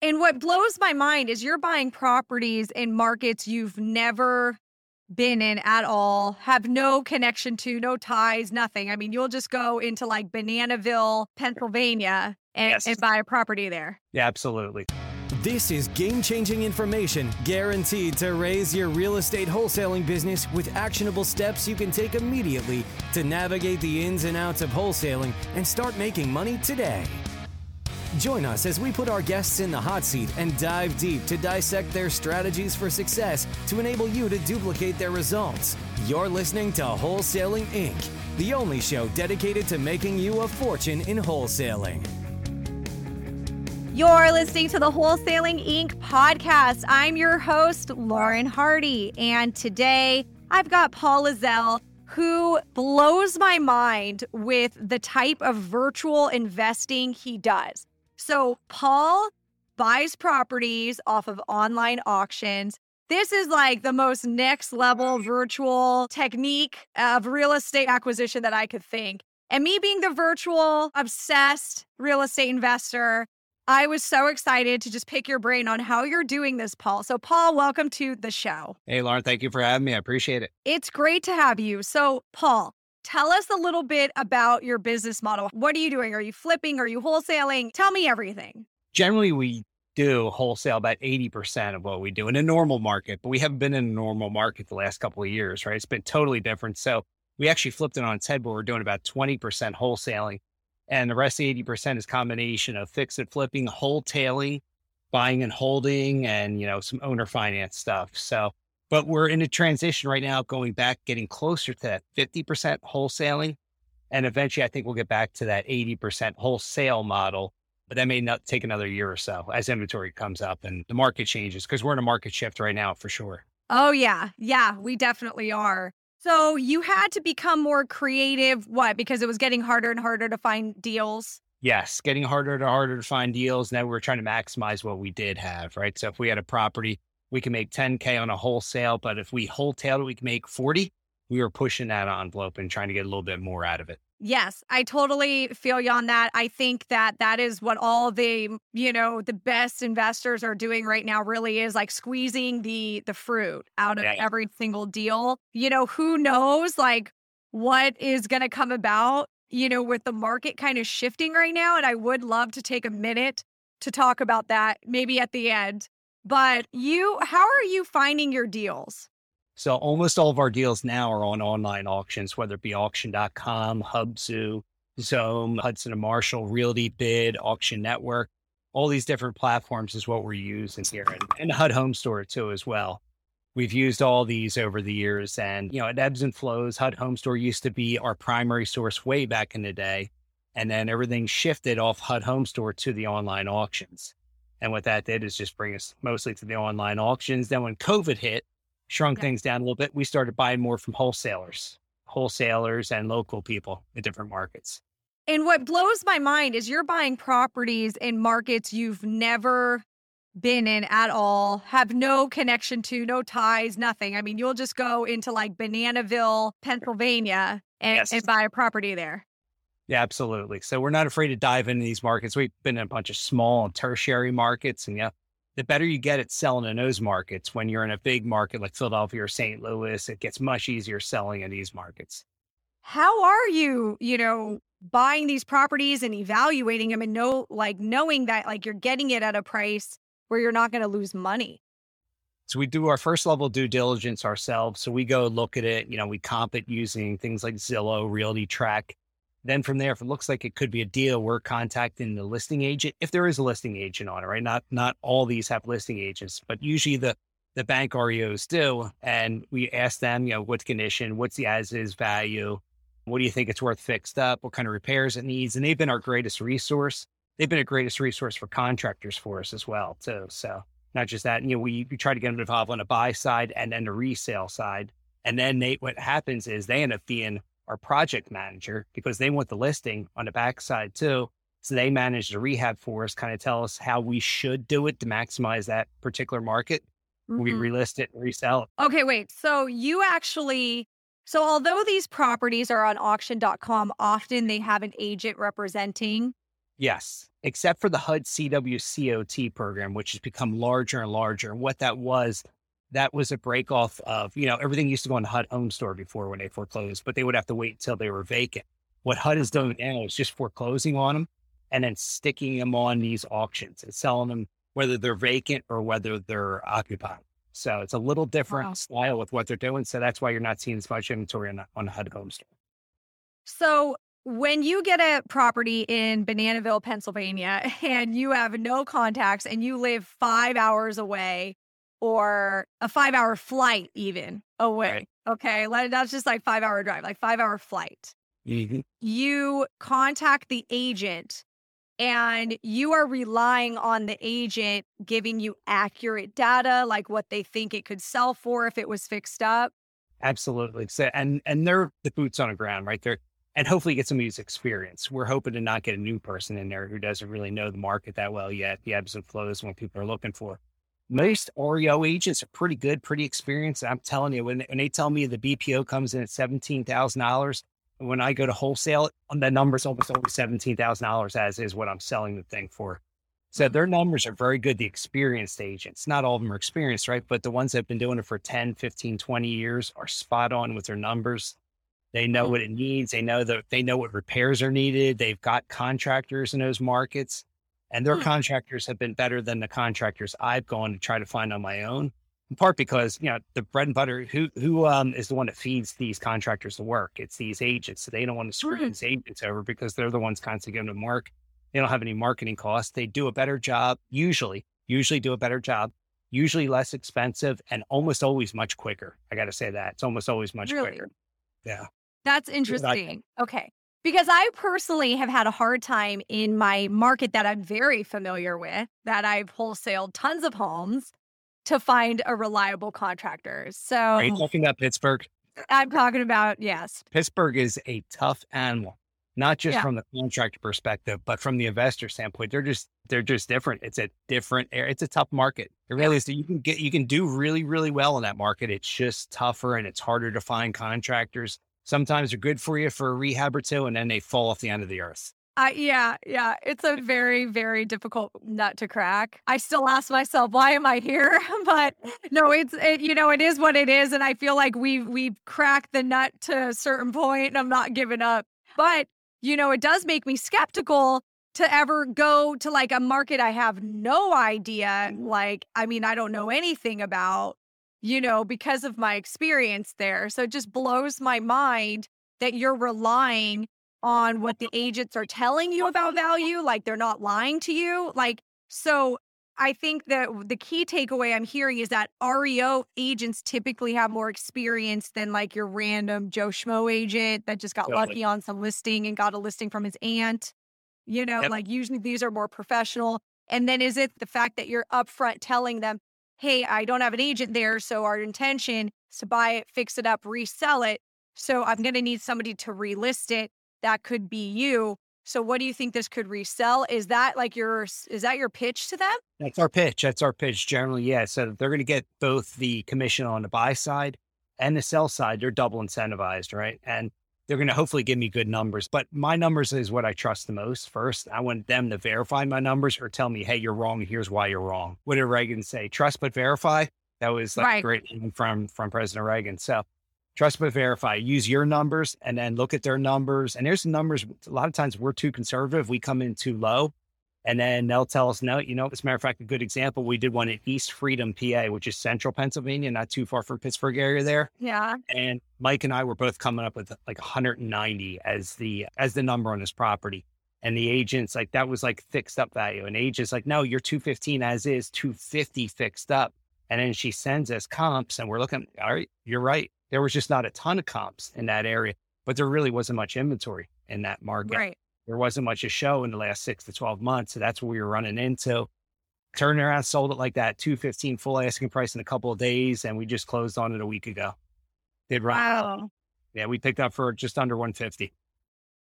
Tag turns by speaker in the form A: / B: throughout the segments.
A: And what blows my mind is you're buying properties in markets you've never been in at all, have no connection to, no ties, nothing. I mean, you'll just go into like Bananaville, Pennsylvania and,
B: Yes.
A: and buy a property there.
B: Yeah, absolutely.
C: This is game changing information guaranteed to raise your real estate wholesaling business with actionable steps you can take immediately to navigate the ins and outs of wholesaling and start making money today. Join us as we put our guests in the hot seat and dive deep to dissect their strategies for success to enable you to duplicate their results. You're listening to Wholesaling Inc., the only show dedicated to making you a fortune in wholesaling.
A: You're listening to the Wholesaling Inc. podcast. I'm your host, Lauren Hardy. And today I've got Paul Lizelle, who blows my mind with the type of virtual investing he does. So, Paul buys properties off of online auctions. This is like the most next level virtual technique of real estate acquisition that I could think. And me being the virtual obsessed real estate investor, I was so excited to just pick your brain on how you're doing this, Paul. So, Paul, welcome to the show.
B: Hey, Lauren, thank you for having me. I appreciate it.
A: It's great to have you. So, Paul, tell us a little bit about your business model. What are you doing? Are you flipping? Are you wholesaling? Tell me everything.
B: Generally, we do wholesale about 80% of what we do in a normal market, but we haven't been in a normal market the last couple of years, right? It's been totally different. So we actually flipped it on its head, but we're doing about 20% wholesaling. And the rest of 80% is combination of fix and flipping, wholetailing, buying and holding, and, you know, some owner finance stuff. So, but we're in a transition right now, going back, getting closer to that 50% wholesaling. And eventually, I think we'll get back to that 80% wholesale model but that may not take another year or so as inventory comes up and the market changes because we're in a market shift right now for sure.
A: Oh, yeah. Yeah, we definitely are. So, you had to become more creative. What? Because it was getting harder and harder to find deals.
B: Yes, getting harder and harder to find deals. Now we're trying to maximize what we did have, right? So if we had a property, we can make 10K on a wholesale, but if we wholesale we can make 40. We were pushing that envelope and trying to get a little bit more out of it.
A: Yes, I totally feel you on that. I think that that is what all the, you know, the best investors are doing right now really is like squeezing the the fruit out of
B: Yeah.
A: every single deal. You know, who knows like what is going to come about, you know, with the market kind of shifting right now and I would love to take a minute to talk about that maybe at the end. But you how are you finding your deals?
B: So almost all of our deals now are on online auctions, whether it be auction.com, Hubzu, Xome, Hudson and Marshall, Realty Bid, Auction Network. All these different platforms is what we're using here and, and HUD Home Store too as well. We've used all these over the years and you know it ebbs and flows. HUD Home Store used to be our primary source way back in the day. And then everything shifted off HUD Home Store to the online auctions. And what that did is just bring us mostly to the online auctions. Then when COVID hit, shrunk
A: Yeah.
B: things down a little bit, we started buying more from wholesalers, wholesalers and local people in different markets.
A: And what blows my mind is you're buying properties in markets you've never been in at all, have no connection to, no ties, nothing. I mean, you'll just go into like Bananaville, Pennsylvania and,
B: Yes.
A: and buy a property there.
B: Yeah, absolutely. So we're not afraid to dive into these markets. We've been in a bunch of small and tertiary markets. And yeah, the better you get at selling in those markets, when you're in a big market like Philadelphia or St. Louis, it gets much easier selling in these markets.
A: How are you, you know, buying these properties and evaluating them and know like knowing that like you're getting it at a price where you're not going to lose money?
B: So we do our first level due diligence ourselves. So we go look at it, you know, we comp it using things like Zillow, RealtyTrac. Then from there, if it looks like it could be a deal, we're contacting the listing agent. If there is a listing agent on it, right? Not not all these have listing agents, but usually the the bank REOs do. And we ask them, you know, what's condition, what's the as is value, what do you think it's worth fixed up, what kind of repairs it needs, and they've been our greatest resource. They've been a greatest resource for contractors for us as well, too. So not just that, you know, we, we try to get them involved on the buy side and then the resale side. And then they, what happens is they end up being our project manager because they want the listing on the backside too. So they manage the rehab for us, kind of tell us how we should do it to maximize that particular market. We
A: Mhm.
B: relist it and resell it.
A: Okay, wait. So you actually, so although these properties are on auction.com, often they have an agent representing
B: Yes, except for the HUD CWCOT program, which has become larger and larger. And what that was, that was a break off of, you know, everything used to go in the HUD home store before when they foreclosed, but they would have to wait until they were vacant. What HUD is doing now is just foreclosing on them and then sticking them on these auctions and selling them, whether they're vacant or whether they're occupied. So it's a little different wow. style with what they're doing. So that's why you're not seeing as much inventory on, on HUD home store.
A: So when you get a property in Bananaville, Pennsylvania, and you have no contacts and you live five hours away or a five hour flight even away. Right. Okay. That's just like five hour drive, like five hour flight. Mm-hmm. You contact the agent and you are relying on the agent giving you accurate data, like what they think it could sell for if it was fixed up.
B: Absolutely. So, and and they're the boots on the ground, right? They're and hopefully get some of these experience. We're hoping to not get a new person in there who doesn't really know the market that well yet, the ebbs and flows, what people are looking for. Most REO agents are pretty good, pretty experienced. I'm telling you, when, when they tell me the BPO comes in at seventeen thousand dollars, when I go to wholesale, the number's almost always seventeen thousand dollars, as is what I'm selling the thing for. So their numbers are very good. The experienced agents, not all of them are experienced, right? But the ones that have been doing it for 10, 15, 20 years are spot on with their numbers. They know mm-hmm. what it needs. They know that they know what repairs are needed. They've got contractors in those markets and their hmm. contractors have been better than the contractors I've gone to try to find on my own. In part because you know the bread and butter who who um, is the one that feeds these contractors the work. It's these agents, so they don't want to screw these agents over because they're the ones constantly giving them work. They don't have any marketing costs. They do a better job usually. Usually do a better job. Usually less expensive and almost always much quicker. I got to say that it's almost always much really? quicker. Yeah.
A: That's interesting. Okay. Because I personally have had a hard time in my market that I'm very familiar with, that I've wholesaled tons of homes to find a reliable contractor. So,
B: are you talking about Pittsburgh?
A: I'm talking about, yes.
B: Pittsburgh is a tough animal, not just yeah. from the contractor perspective, but from the investor standpoint. They're just, they're just different. It's a different area. It's a tough market. It really is. You can get, you can do really, really well in that market. It's just tougher and it's harder to find contractors sometimes are good for you for a rehab or two, and then they fall off the end of the earth.
A: Uh, yeah, yeah. It's a very, very difficult nut to crack. I still ask myself, why am I here? but no, it's, it, you know, it is what it is. And I feel like we've, we've cracked the nut to a certain point and I'm not giving up. But, you know, it does make me skeptical to ever go to like a market I have no idea. Like, I mean, I don't know anything about you know, because of my experience there. So it just blows my mind that you're relying on what the agents are telling you about value, like they're not lying to you. Like, so I think that the key takeaway I'm hearing is that REO agents typically have more experience than like your random Joe Schmo agent that just got lucky on some listing and got a listing from his aunt. You know, yep. like usually these are more professional. And then is it the fact that you're upfront telling them, hey, I don't have an agent there. So our intention is to buy it, fix it up, resell it. So I'm going to need somebody to relist it. That could be you. So what do you think this could resell? Is that like your is that your pitch to them?
B: That's our pitch. That's our pitch generally. Yeah. So they're going to get both the commission on the buy side and the sell side. They're double incentivized, right? And they're going to hopefully give me good numbers. But my numbers is what I trust the most. First, I want them to verify my numbers or tell me, hey, you're wrong. Here's why you're wrong. What did Reagan say? Trust but verify. That was like right. great from from President Reagan. So trust but verify. Use your numbers and then look at their numbers. And there's numbers. A lot of times we're too conservative. We come in too low. And then they'll tell us, no, you know, as a matter of fact, a good example, we did one in East Freedom, PA, which is central Pennsylvania, not too far from Pittsburgh area there.
A: Yeah.
B: And Mike and I were both coming up with like 190 as the as the number on this property. And the agent's like, that was like fixed up value. And agent's like, no, you're 215 as is, 250 fixed up. And then she sends us comps and we're looking, all right, you're right. There was just not a ton of comps in that area, but there really wasn't much inventory in that market.
A: Right
B: there wasn't much a show in the last six to 12 months. So that's what we were running into. Turned around, sold it like that, 215 full asking price in a couple of days. And we just closed on it a week ago. Did run. Wow. Yeah, we picked up for just under 150.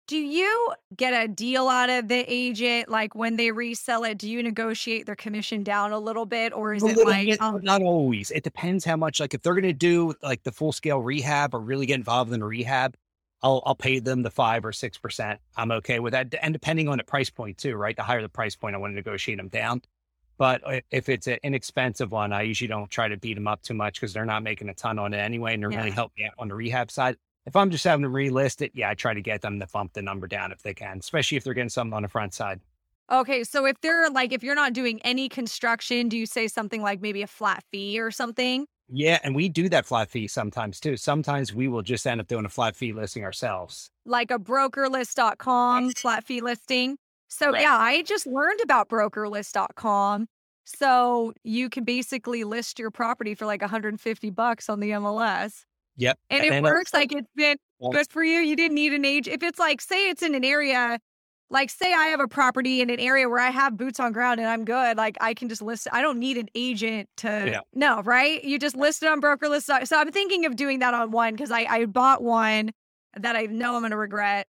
A: Do you get a deal out of the agent? Like when they resell it, do you negotiate their commission down a little bit or is it like bit,
B: um... not always? It depends how much, like if they're going to do like the full scale rehab or really get involved in rehab, I'll I'll pay them the five or six percent. I'm okay with that, and depending on the price point too, right? The higher the price point, I want to negotiate them down. But if it's an inexpensive one, I usually don't try to beat them up too much because they're not making a ton on it anyway, and they're
A: Yeah.
B: really helping me out on the rehab side. If I'm just having to relist it, yeah, I try to get them to bump the number down if they can, especially if they're getting something on the front side.
A: Okay, so if they're like if you're not doing any construction, do you say something like maybe a flat fee or something?
B: Yeah, and we do that flat fee sometimes too. Sometimes we will just end up doing a flat fee listing ourselves.
A: Like a brokerlist.com flat fee listing. So
B: Right.
A: yeah, I just learned about brokerlist.com. So you can basically list your property for like 150 bucks on the MLS.
B: Yep.
A: And it
B: And, uh,
A: works like it's been good for you. You didn't need an age. If it's like, say it's in an area, like say I have a property in an area where I have boots on ground and I'm good, like I can just list. I don't need an agent to
B: Yeah.
A: no, right? You just list it on broker list. So I'm thinking of doing that on one because I I bought one that I know I'm gonna regret,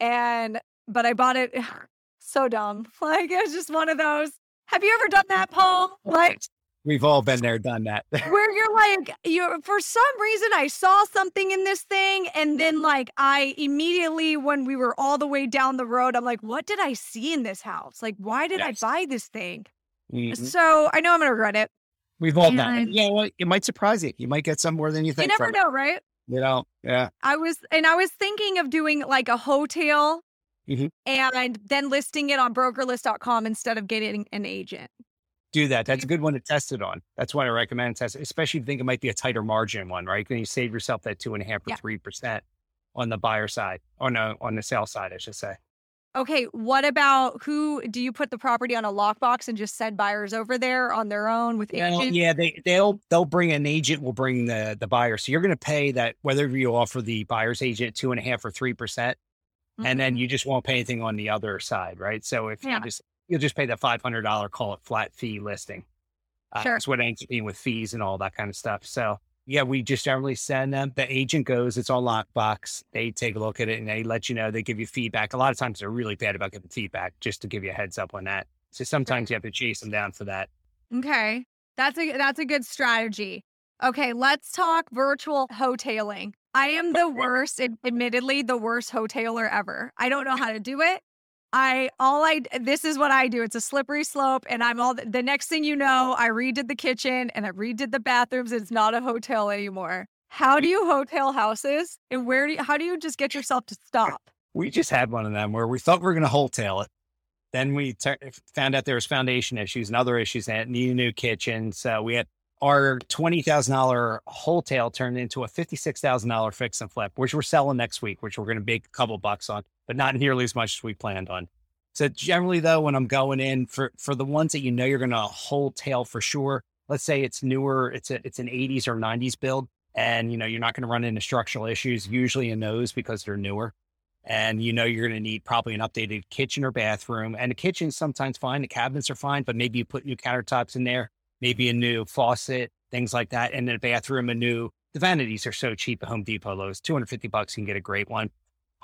A: and but I bought it so dumb. Like it's just one of those. Have you ever done that, Paul? Like
B: We've all been there, done that.
A: where you're like you for some reason I saw something in this thing and then like I immediately when we were all the way down the road I'm like what did I see in this house like why did
B: Yes.
A: I buy this thing
B: Mhm.
A: so I know I'm gonna regret it
B: We've all done it. Yeah, well, it might surprise you. You might get some more than you think.
A: you never
B: from it,
A: know right
B: You know, yeah.
A: I was and I was thinking of doing like a wholetail
B: Mhm.
A: and then listing it on brokerlist.com instead of getting an agent
B: Do that. That's a good one to test it on. That's what I recommend test, especially if you think it might be a tighter margin one, right? Then you save yourself that two and a half or
A: Yeah.
B: three percent on the buyer side, or no, on the sale side, I should say.
A: okay what about who do you put the property on a lockbox and just send buyers over there on their own with
B: Well,
A: agents
B: yeah, they they'll they'll bring an agent. Will bring the the buyer. So you're going to pay that whether you offer the buyer's agent two and a half or three percent, and then mm-hmm. you just won't pay anything on the other side, right? So if
A: Yeah.
B: you just you'll just pay the five hundred dollar call it flat fee listing. Uh,
A: Sure.
B: That's what it ends up being with fees and all that kind of stuff. So yeah, we just generally send them. The agent goes, it's on lockbox. They take a look at it and they let you know. They give you feedback. A lot of times they're really bad about giving feedback, just to give you a heads up on that. So sometimes you have to chase them down for that.
A: Okay. That's a that's a good strategy. Okay, let's talk virtual wholetailing. I am the worst, admittedly, the worst wholetailer ever. I don't know how to do it. I all I this is what I do. It's a slippery slope, and I'm all the next thing you know, I redid the kitchen and I redid the bathrooms. It's not a wholetail anymore. How do you wholetail houses, and where do you, how do you just get yourself to stop?
B: We just had one of them where we thought we were going to wholesale it. Then we tur found out there was foundation issues and other issues and it needed a new kitchen. So we had our twenty thousand dollar wholesale turned into a fifty six thousand dollar fix and flip, which we're selling next week, which we're going to make a couple bucks on, but not nearly as much as we planned on. So generally, though, when I'm going in for for the ones that you know you're going to wholesale for sure, let's say it's newer, it's a it's an 80s or 90s build, and you know you're not going to run into structural issues usually in those because they're newer and you know you're going to need probably an updated kitchen or bathroom. And the kitchen's sometimes fine, the cabinets are fine, but maybe you put new countertops in there, maybe a new faucet, things like that. And then a bathroom, a new. The vanities are so cheap at Home Depot. Those 250 bucks, you can get a great one.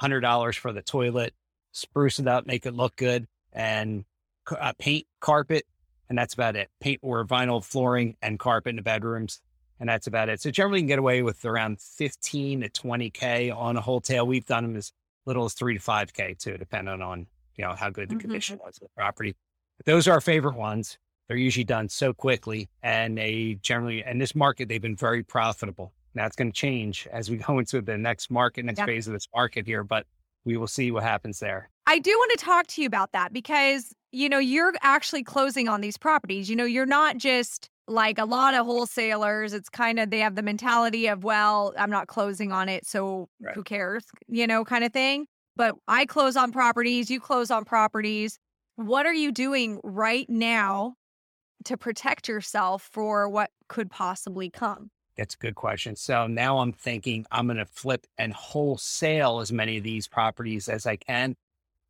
B: Hundred dollars for the toilet, spruce it up, make it look good, and uh, paint, carpet, and that's about it. Paint or vinyl flooring and carpet in the bedrooms and that's about it. So generally, you can get away with around 15 to 20k on a wholesale. We've done them as little as three to five k too, depending on you know how good the
A: Mhm.
B: condition was of the property. But those are our favorite ones. They're usually done so quickly, and they generally in this market they've been very profitable. Now it's going to change as we go into the next market, next
A: Yeah.
B: phase of this market here, but we will see what happens there.
A: I do want to talk to you about that because, you know, you're actually closing on these properties. You know, you're not just like a lot of wholesalers. It's kind of, they have the mentality of, well, I'm not closing on it. So
B: Right.
A: who cares, you know, kind of thing. But I close on properties, you close on properties. What are you doing right now to protect yourself for what could possibly come?
B: That's a good question. So now I'm thinking I'm going to flip and wholesale as many of these properties as I can.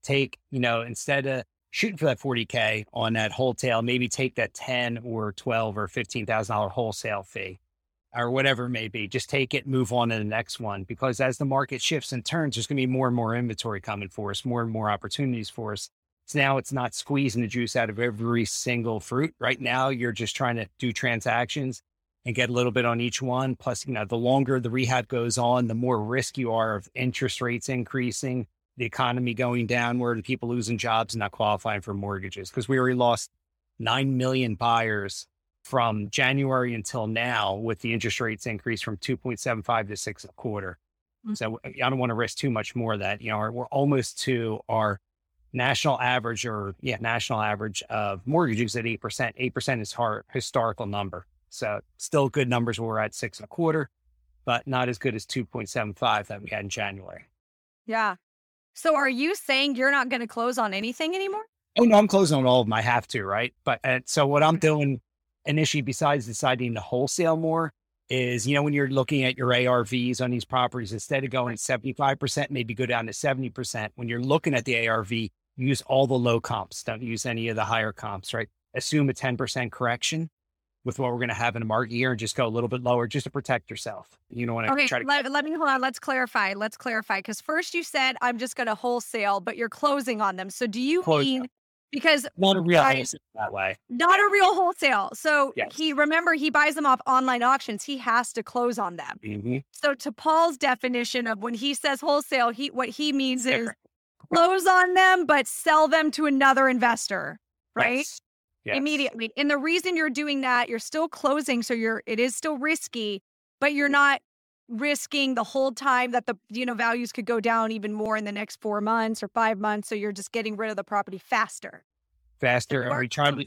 B: Take, you know, instead of shooting for that 40K on that wholesale, maybe take that 10 or 12 or $15,000 wholesale fee or whatever it may be. Just take it, move on to the next one. Because as the market shifts and turns, there's going to be more and more inventory coming for us, more and more opportunities for us. So now it's not squeezing the juice out of every single fruit. Right now, you're just trying to do transactions and get a little bit on each one. Plus, you know, the longer the rehab goes on, the more risk you are of interest rates increasing, the economy going downward, people losing jobs and not qualifying for mortgages. Because we already lost 9 million buyers from January until now with the interest rates increase from 2.75 to six a quarter. Mm-hmm. So I don't want to risk too much more of that. You know, we're almost to our national average or yeah, national average of mortgages at 8%. 8% is our historical number. So still good numbers where we're at six and a quarter, but not as good as 2.75 that we had in January.
A: Yeah. So are you saying you're not going to close on anything anymore?
B: Oh no, I'm closing on all of them. I have to, right? But uh, so what I'm doing initially, besides deciding to wholesale more, is you know when you're looking at your ARVs on these properties, instead of going at 75%, maybe go down to 70%. When you're looking at the ARV, use all the low comps. Don't use any of the higher comps, right? Assume a 10% correction with what we're going to have in a market year and just go a little bit lower just to protect yourself. You know what to
A: okay,
B: try to.
A: Let, let me hold on. Let's clarify. Let's clarify. Because first you said, I'm just going to wholesale, but you're closing on them. So do you Close mean because
B: not a real I, wholesale that way.
A: Not a real wholesale. So yes. he remember he buys them off online auctions. He has to close on them.
B: Mm-hmm.
A: So to Paul's definition of when he says wholesale, he what he means is close on them, but sell them to another investor, right?
B: Yes. Yes.
A: Immediately. And the reason you're doing that, you're still closing, so you're it is still risky, but you're not risking the whole time that the you know values could go down even more in the next four months or five months. So you're just getting rid of the property faster.
B: Faster. Are we trying to?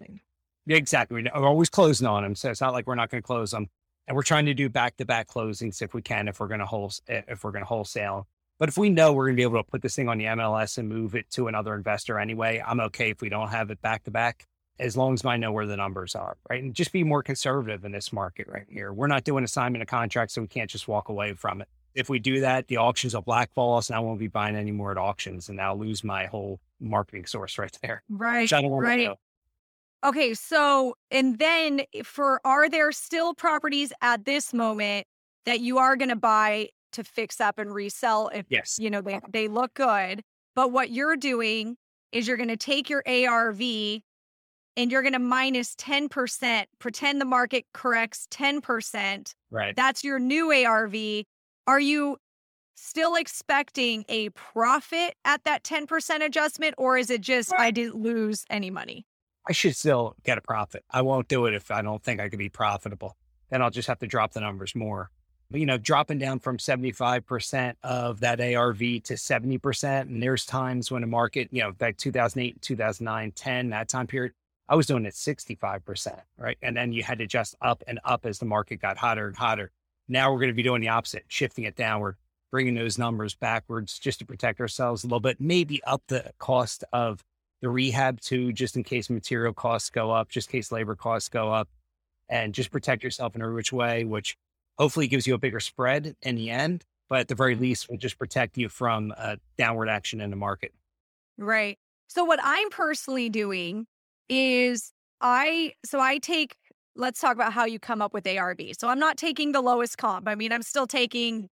B: Yeah, exactly. We're always closing on them, so it's not like we're not going to close them. And we're trying to do back to back closings if we can, if we're going to hold, if we're going to wholesale. But if we know we're going to be able to put this thing on the MLS and move it to another investor anyway, I'm okay if we don't have it back to back, as long as I know where the numbers are, right? And just be more conservative in this market right here. We're not doing assignment of contracts, so we can't just walk away from it. If we do that, the auctions will blackball us, and I won't be buying any more at auctions, and I'll lose my whole marketing source right there.
A: Right. right. Okay. So, and then eh, for are there still properties at this moment that you are going to buy to fix up and resell if
B: yes.
A: you know they they look good. But what you're doing is you're going to take your ARV and you're going to minus 10%, pretend the market corrects 10%.
B: Right.
A: That's your new ARV. Are you still expecting a profit at that 10% adjustment or is it just I didn't lose any money?
B: I should still get a profit. I won't do it if I don't think I could be profitable. Then I'll just have to drop the numbers more you know, dropping down from 75% of that ARV to 70%. And there's times when a market, you know, back 2008, 2009, 10, that time period, I was doing it 65%, right? And then you had to adjust up and up as the market got hotter and hotter. Now we're going to be doing the opposite, shifting it downward, bringing those numbers backwards just to protect ourselves a little bit, maybe up the cost of the rehab too, just in case material costs go up, just in case labor costs go up, and just protect yourself in a which way, which hopefully gives you a bigger spread in the end, but at the very least will just protect you from downward action in the market.
A: Right. So what I'm personally doing is I so I take let's talk about how you come up with ARV. So I'm not taking the lowest comp. I mean, I'm still taking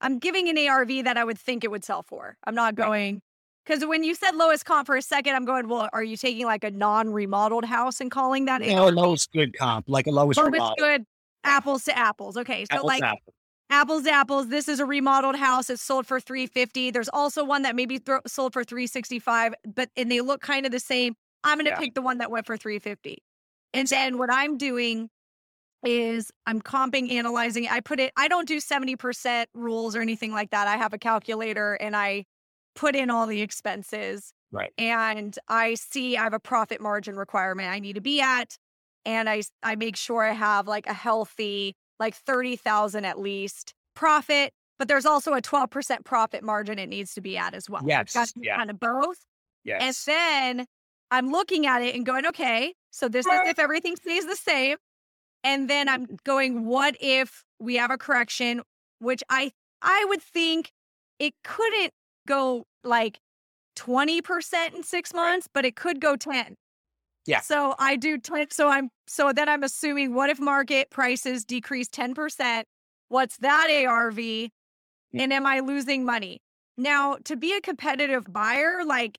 A: I'm giving an ARV that I would think it would sell for. I'm not going because when you said lowest comp for a second, I'm going, well, are you taking like a non-remodeled house and calling that?
B: No, lowest good comp, like a lowest.
A: Lowest good apples to apples. Okay, so apples like apples. apples to apples. This is a remodeled house. It's sold for three fifty. There's also one that maybe th- sold for three sixty five, but and they look kind of the same. I'm going to yeah. pick the one that went for three fifty. And then what I'm doing is I'm comping, analyzing. I put it. I don't do seventy percent rules or anything like that. I have a calculator and I put in all the expenses.
B: Right.
A: And I see I have a profit margin requirement I need to be at and I I make sure I have like a healthy like 30,000 at least profit, but there's also a 12% profit margin it needs to be at as well.
B: Yes. Yeah.
A: Kind of both.
B: Yes.
A: And then I'm looking at it and going, okay, so this is if everything stays the same. And then I'm going, what if we have a correction, which I I would think it couldn't go like 20% in six months, but it could go 10.
B: Yeah.
A: So I do. T- so I'm. So then I'm assuming. What if market prices decrease ten percent? What's that ARV? Mm. And am I losing money? Now, to be a competitive buyer, like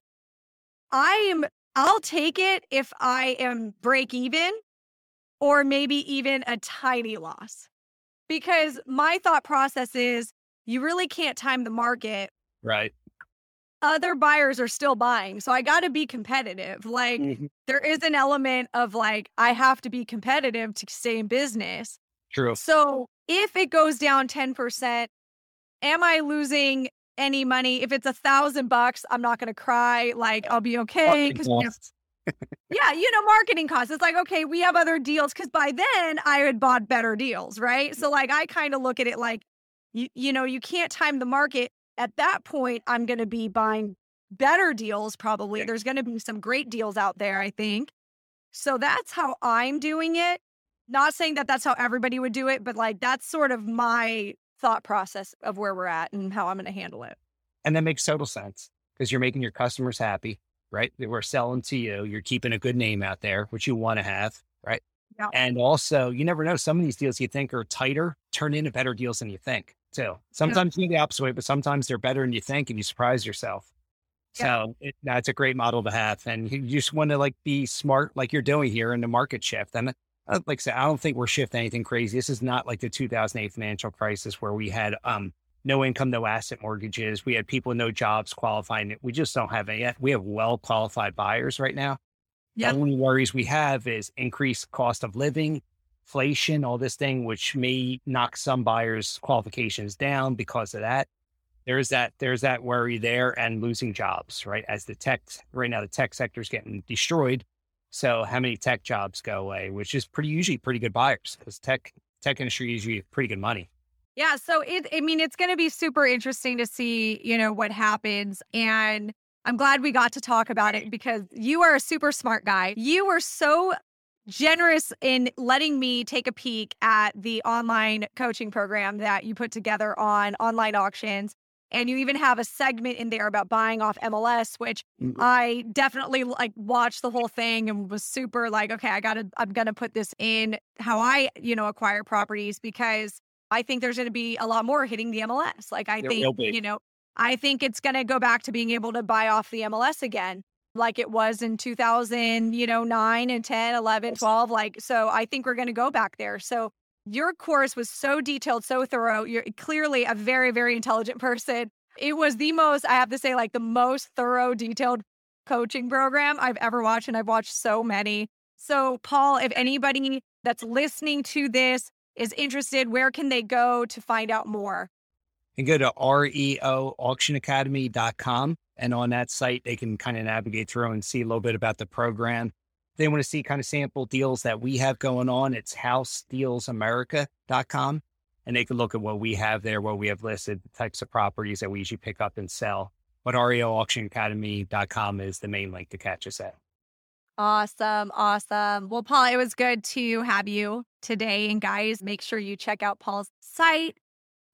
A: I am, I'll take it if I am break even or maybe even a tiny loss. Because my thought process is you really can't time the market.
B: Right.
A: Other buyers are still buying. So I got to be competitive. Like
B: Mhm.
A: there is an element of like, I have to be competitive to stay in business.
B: True.
A: So if it goes down 10%, am I losing any money? If it's a thousand bucks, I'm not going to cry. Like I'll be okay. You know, yeah, you know, marketing costs. It's like, okay, we have other deals because by then I had bought better deals, right? So, like, I kind of look at it like, you, you know, you can't time the market. At that point, I'm going to be buying better deals, probably.
B: Yeah.
A: There's going to be some great deals out there, I think. So, that's how I'm doing it. Not saying that that's how everybody would do it, but like, that's sort of my thought process of where we're at and how I'm going to handle it.
B: And that makes total sense because you're making your customers happy, right? They were selling to you. You're keeping a good name out there, which you want to have, right?
A: Yeah.
B: And also, you never know. Some of these deals you think are tighter turn into better deals than you think, too. Sometimes you do the opposite way, but sometimes they're better than you think and you surprise yourself.
A: Yeah.
B: So it, that's a great model to have. And you just want to like be smart, like you're doing here in the market shift. And like I said, I don't think we're shifting anything crazy. This is not like the 2008 financial crisis where we had um, no income, no asset mortgages. We had people with no jobs qualifying. We just don't have any. We have well qualified buyers right now.
A: Yep.
B: The only worries we have is increased cost of living, inflation, all this thing, which may knock some buyers' qualifications down because of that. There's that there's that worry there and losing jobs, right? As the tech right now, the tech sector is getting destroyed. So how many tech jobs go away, which is pretty usually pretty good buyers because tech tech industry usually pretty good money.
A: Yeah, so it I mean it's going to be super interesting to see, you know, what happens and I'm glad we got to talk about it because you are a super smart guy. You were so generous in letting me take a peek at the online coaching program that you put together on online auctions and you even have a segment in there about buying off MLS which
B: Mm.
A: I definitely like watched the whole thing and was super like okay, I got to I'm to put this in how I, you know, acquire properties because I think there's to be a lot more hitting the MLS. Like I
B: There
A: think, you know, I think it's to go back to being able to buy off the MLS again, like it was in 2000, you know, 9 and 10, 11, 12. Like, so I think we're going to go back there. So your course was so detailed, so thorough. You're clearly a very, very intelligent person. It was the most, I have to say, like the most thorough, detailed coaching program I've ever watched. And I've watched so many. So, Paul, if anybody that's listening to this is interested, where can they go to find out more?
B: and go to reoauctionacademy.com. And on that site, they can kind of navigate through and see a little bit about the program. They want to see kind of sample deals that we have going on, it's housedealsamerica.com. And they can look at what we have there, what we have listed, the types of properties that we usually pick up and sell. But reoauctionacademy.com is the main link to catch us at.
A: Awesome. Awesome. Well, Paul, it was good to have you today. And guys, make sure you check out Paul's site.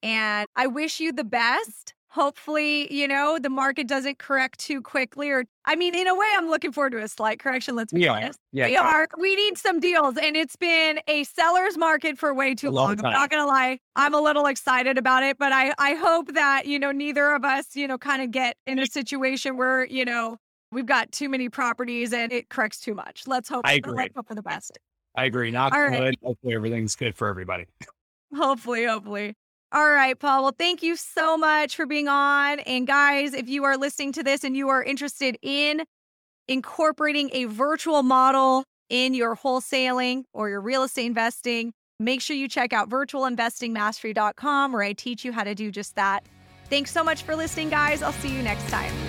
A: And I wish you the best. Hopefully, you know, the market doesn't correct too quickly. Or, I mean, in a way, I'm looking forward to a slight correction. Let's be honest.
B: Yeah.
A: We are. We need some deals. And it's been a seller's market for way too
B: long
A: long. I'm not going to lie. I'm a little excited about it, but I, I hope that, you know, neither of us, you know, kind of get in a situation where, you know, we've got too many properties and it corrects too much. Let's hope,
B: I agree.
A: let's hope for the best.
B: I agree. Not
A: All
B: good.
A: right.
B: Hopefully, everything's good for everybody.
A: Hopefully, hopefully. All right, Paul. Well, thank you so much for being on. And guys, if you are listening to this and you are interested in incorporating a virtual model in your wholesaling or your real estate investing, make sure you check out virtualinvestingmastery.com where I teach you how to do just that. Thanks so much for listening, guys. I'll see you next time.